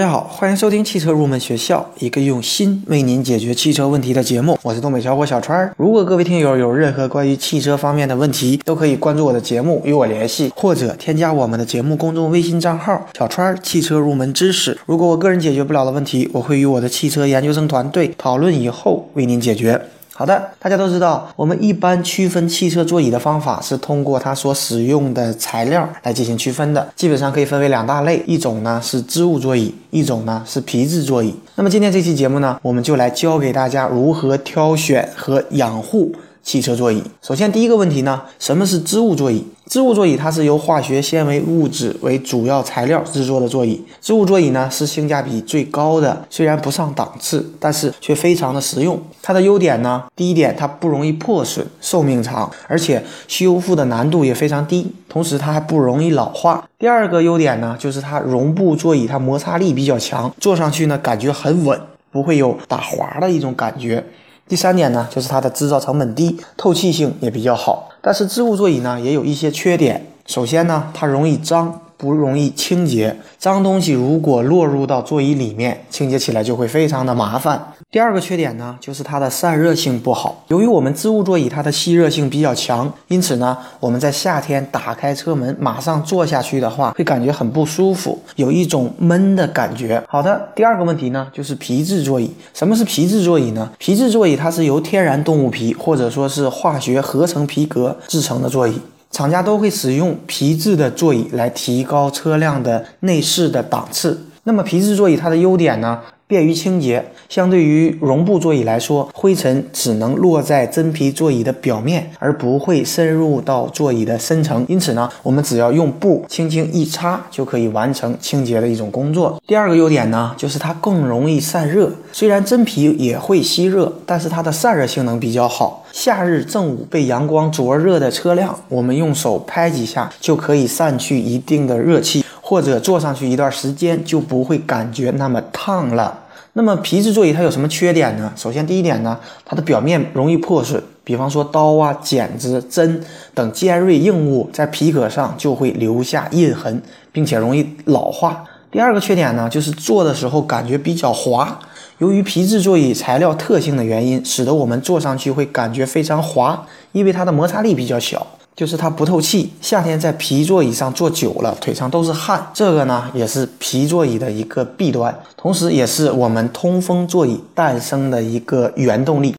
大家好，欢迎收听汽车入门学校，一个用心为您解决汽车问题的节目。我是东北小伙小川。如果各位听友有任何关于汽车方面的问题，都可以关注我的节目与我联系，或者添加我们的节目公众微信账号“小川汽车入门知识”。如果我个人解决不了的问题，我会与我的汽车研究生团队讨论以后为您解决。好的，大家都知道，我们一般区分汽车座椅的方法是通过它所使用的材料来进行区分的。基本上可以分为两大类，一种呢是织物座椅，一种呢是皮质座椅。那么今天这期节目呢，我们就来教给大家如何挑选和养护。汽车座椅，首先第一个问题呢，什么是织物座椅？织物座椅它是由化学纤维物质为主要材料制作的座椅。织物座椅呢是性价比最高的，虽然不上档次，但是却非常的实用。它的优点呢，第一点它不容易破损，寿命长，而且修复的难度也非常低，同时它还不容易老化。第二个优点呢，就是它绒布座椅，它摩擦力比较强，坐上去呢感觉很稳，不会有打滑的一种感觉。第三点呢，就是它的制造成本低，透气性也比较好。但是织物座椅呢，也有一些缺点。首先呢，它容易脏。不容易清洁，脏东西如果落入到座椅里面，清洁起来就会非常的麻烦。第二个缺点呢，就是它的散热性不好。由于我们织物座椅它的吸热性比较强，因此呢，我们在夏天打开车门马上坐下去的话，会感觉很不舒服，有一种闷的感觉。好的，第二个问题呢，就是皮质座椅。什么是皮质座椅呢？皮质座椅它是由天然动物皮或者说是化学合成皮革制成的座椅。厂家都会使用皮质的座椅来提高车辆的内饰的档次。那么皮质座椅它的优点呢？便于清洁，相对于绒布座椅来说，灰尘只能落在真皮座椅的表面，而不会深入到座椅的深层。因此呢，我们只要用布轻轻一擦，就可以完成清洁的一种工作。第二个优点呢，就是它更容易散热。虽然真皮也会吸热，但是它的散热性能比较好。夏日正午被阳光灼热的车辆，我们用手拍几下就可以散去一定的热气。或者坐上去一段时间就不会感觉那么烫了。那么皮质座椅它有什么缺点呢？首先第一点呢，它的表面容易破损，比方说刀啊、剪子、针等尖锐硬物在皮革上就会留下印痕，并且容易老化。第二个缺点呢，就是坐的时候感觉比较滑。由于皮质座椅材料特性的原因，使得我们坐上去会感觉非常滑，因为它的摩擦力比较小。就是它不透气，夏天在皮座椅上坐久了，腿上都是汗，这个呢也是皮座椅的一个弊端，同时也是我们通风座椅诞生的一个原动力。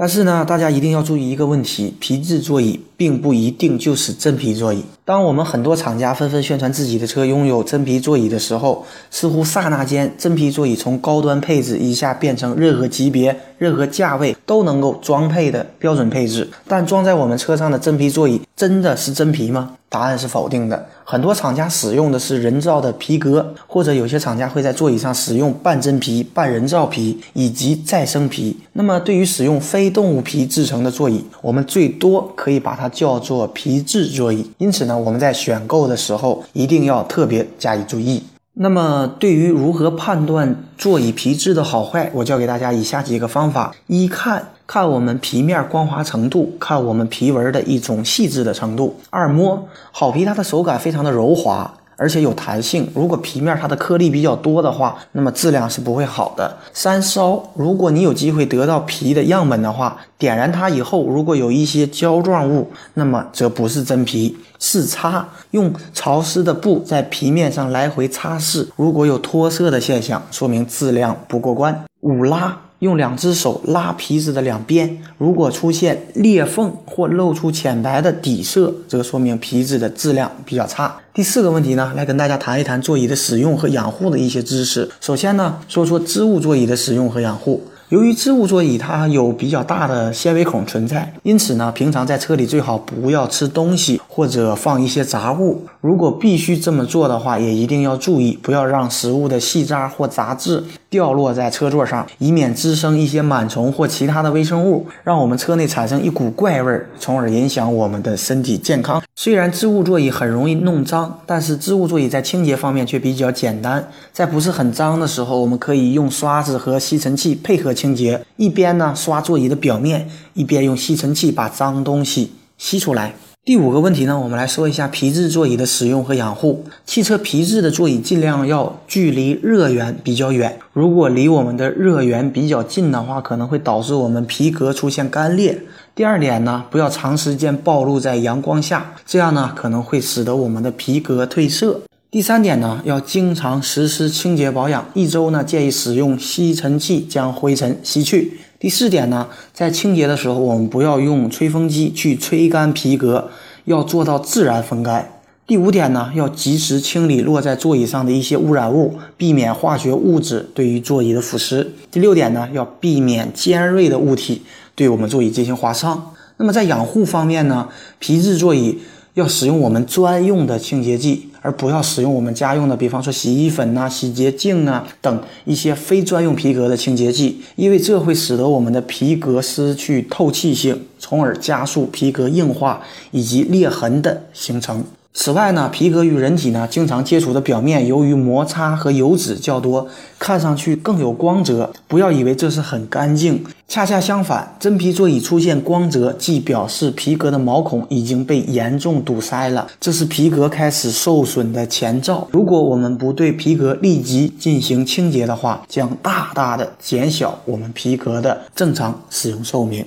但是呢，大家一定要注意一个问题：皮质座椅并不一定就是真皮座椅。当我们很多厂家纷纷宣传自己的车拥有真皮座椅的时候，似乎刹那间真皮座椅从高端配置一下变成任何级别、任何价位都能够装配的标准配置。但装在我们车上的真皮座椅真的是真皮吗？答案是否定的。很多厂家使用的是人造的皮革，或者有些厂家会在座椅上使用半真皮、半人造皮以及再生皮。那么，对于使用非动物皮制成的座椅，我们最多可以把它叫做皮质座椅。因此呢，我们在选购的时候一定要特别加以注意。那么，对于如何判断座椅皮质的好坏，我教给大家以下几个方法：一看。看我们皮面光滑程度，看我们皮纹的一种细致的程度。二摸好皮，它的手感非常的柔滑。而且有弹性，如果皮面它的颗粒比较多的话，那么质量是不会好的。三烧，如果你有机会得到皮的样本的话，点燃它以后，如果有一些胶状物，那么则不是真皮。四擦，用潮湿的布在皮面上来回擦拭，如果有脱色的现象，说明质量不过关。五拉。用两只手拉皮子的两边，如果出现裂缝或露出浅白的底色，则说明皮子的质量比较差。第四个问题呢，来跟大家谈一谈座椅的使用和养护的一些知识。首先呢，说说织物座椅的使用和养护。由于织物座椅它有比较大的纤维孔存在，因此呢，平常在车里最好不要吃东西或者放一些杂物。如果必须这么做的话，也一定要注意，不要让食物的细渣或杂质掉落在车座上，以免滋生一些螨虫或其他的微生物，让我们车内产生一股怪味，从而影响我们的身体健康。虽然织物座椅很容易弄脏，但是织物座椅在清洁方面却比较简单。在不是很脏的时候，我们可以用刷子和吸尘器配合。清洁一边呢刷座椅的表面，一边用吸尘器把脏东西吸出来。第五个问题呢，我们来说一下皮质座椅的使用和养护。汽车皮质的座椅尽量要距离热源比较远，如果离我们的热源比较近的话，可能会导致我们皮革出现干裂。第二点呢，不要长时间暴露在阳光下，这样呢可能会使得我们的皮革褪色。第三点呢，要经常实施清洁保养，一周呢建议使用吸尘器将灰尘吸去。第四点呢，在清洁的时候，我们不要用吹风机去吹干皮革，要做到自然风干。第五点呢，要及时清理落在座椅上的一些污染物，避免化学物质对于座椅的腐蚀。第六点呢，要避免尖锐的物体对我们座椅进行划伤。那么在养护方面呢，皮质座椅要使用我们专用的清洁剂。而不要使用我们家用的，比方说洗衣粉呐、洗洁精啊等一些非专用皮革的清洁剂，因为这会使得我们的皮革失去透气性，从而加速皮革硬化以及裂痕的形成。此外呢，皮革与人体呢经常接触的表面，由于摩擦和油脂较多，看上去更有光泽。不要以为这是很干净，恰恰相反，真皮座椅出现光泽，即表示皮革的毛孔已经被严重堵塞了，这是皮革开始受损的前兆。如果我们不对皮革立即进行清洁的话，将大大的减小我们皮革的正常使用寿命。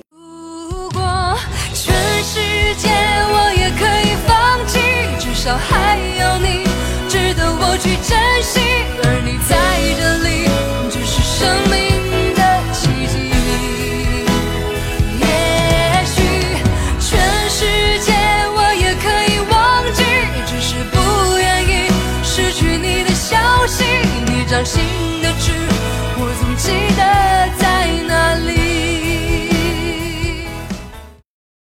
去珍惜，而你在这里，只是生命的奇迹。也许全世界我也可以忘记，只是不愿意失去你的消息。你掌心的痣，我总记得在哪里。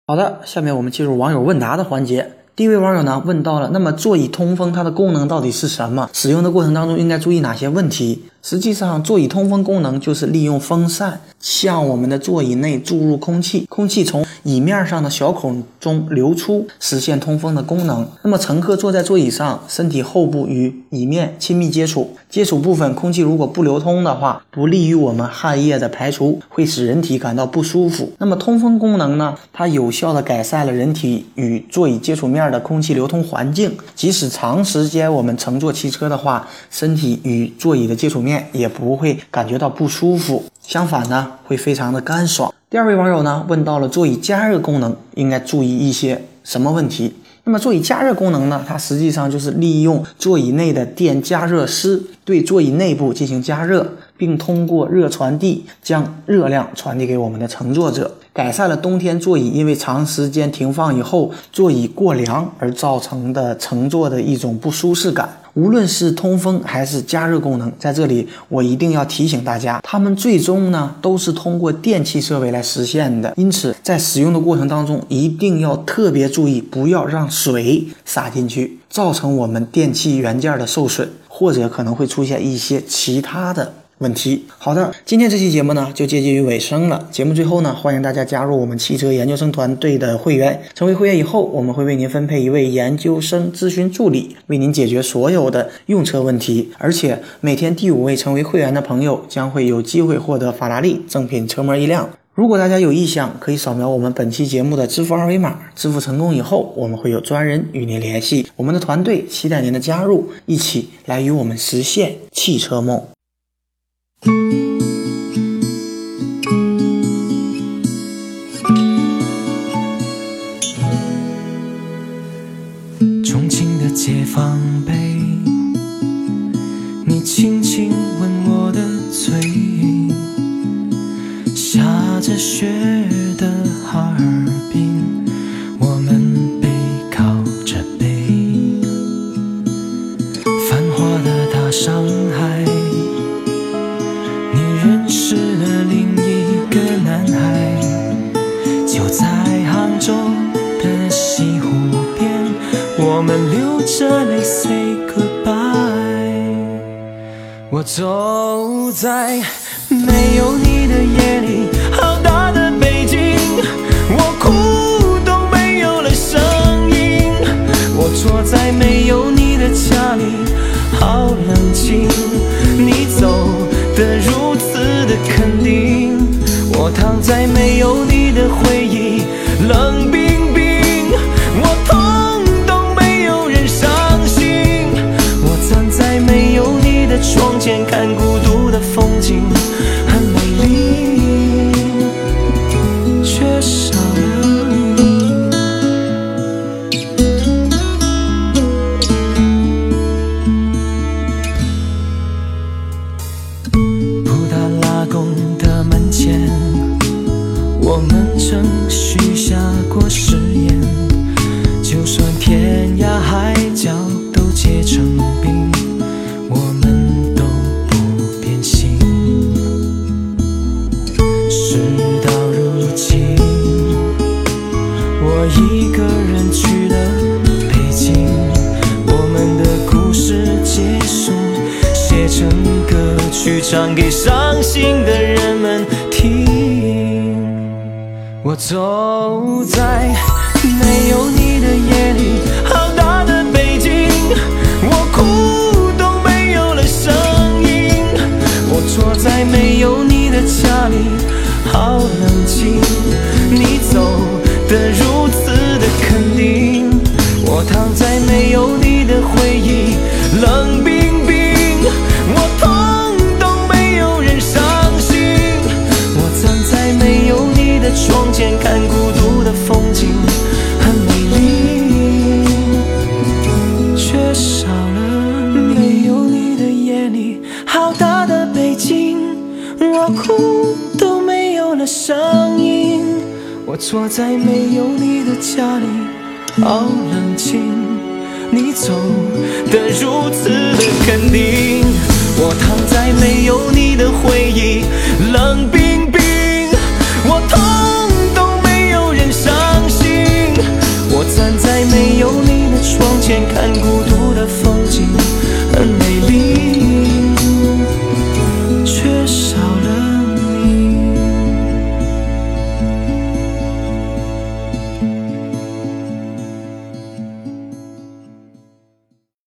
好的，下面我们进入网友问答的环节。第一位网友呢问到了，那么座椅通风它的功能到底是什么？使用的过程当中应该注意哪些问题？实际上，座椅通风功能就是利用风扇向我们的座椅内注入空气，空气从椅面上的小孔中流出，实现通风的功能。那么，乘客坐在座椅上，身体后部与椅面亲密接触，接触部分空气如果不流通的话，不利于我们汗液的排除，会使人体感到不舒服。那么，通风功能呢？它有效的改善了人体与座椅接触面的空气流通环境，即使长时间我们乘坐汽车的话，身体与座椅的接触面。也不会感觉到不舒服，相反呢，会非常的干爽。第二位网友呢问到了座椅加热功能应该注意一些什么问题？那么座椅加热功能呢，它实际上就是利用座椅内的电加热丝对座椅内部进行加热，并通过热传递将热量传递给我们的乘坐者，改善了冬天座椅因为长时间停放以后座椅过凉而造成的乘坐的一种不舒适感。无论是通风还是加热功能，在这里我一定要提醒大家，它们最终呢都是通过电气设备来实现的。因此，在使用的过程当中，一定要特别注意，不要让水洒进去，造成我们电器元件的受损，或者可能会出现一些其他的。问题好的，今天这期节目呢就接近于尾声了。节目最后呢，欢迎大家加入我们汽车研究生团队的会员。成为会员以后，我们会为您分配一位研究生咨询助理，为您解决所有的用车问题。而且每天第五位成为会员的朋友将会有机会获得法拉利正品车模一辆。如果大家有意向，可以扫描我们本期节目的支付二维码。支付成功以后，我们会有专人与您联系。我们的团队期待您的加入，一起来与我们实现汽车梦。重我走在间看孤独的风景很美丽，缺少了你布达拉宫的门前，我们曾许下过誓言，就算天涯海角。唱给伤心的人们听。我走在没有你的夜里，好大的北京，我哭都没有了声音。我坐在没有你的家里，好冷清。你，好大的北京，我哭都没有了声音。我坐在没有你的家里，好冷清。你走的如此的肯定，我躺在没有你的回忆，冷冰冰。我痛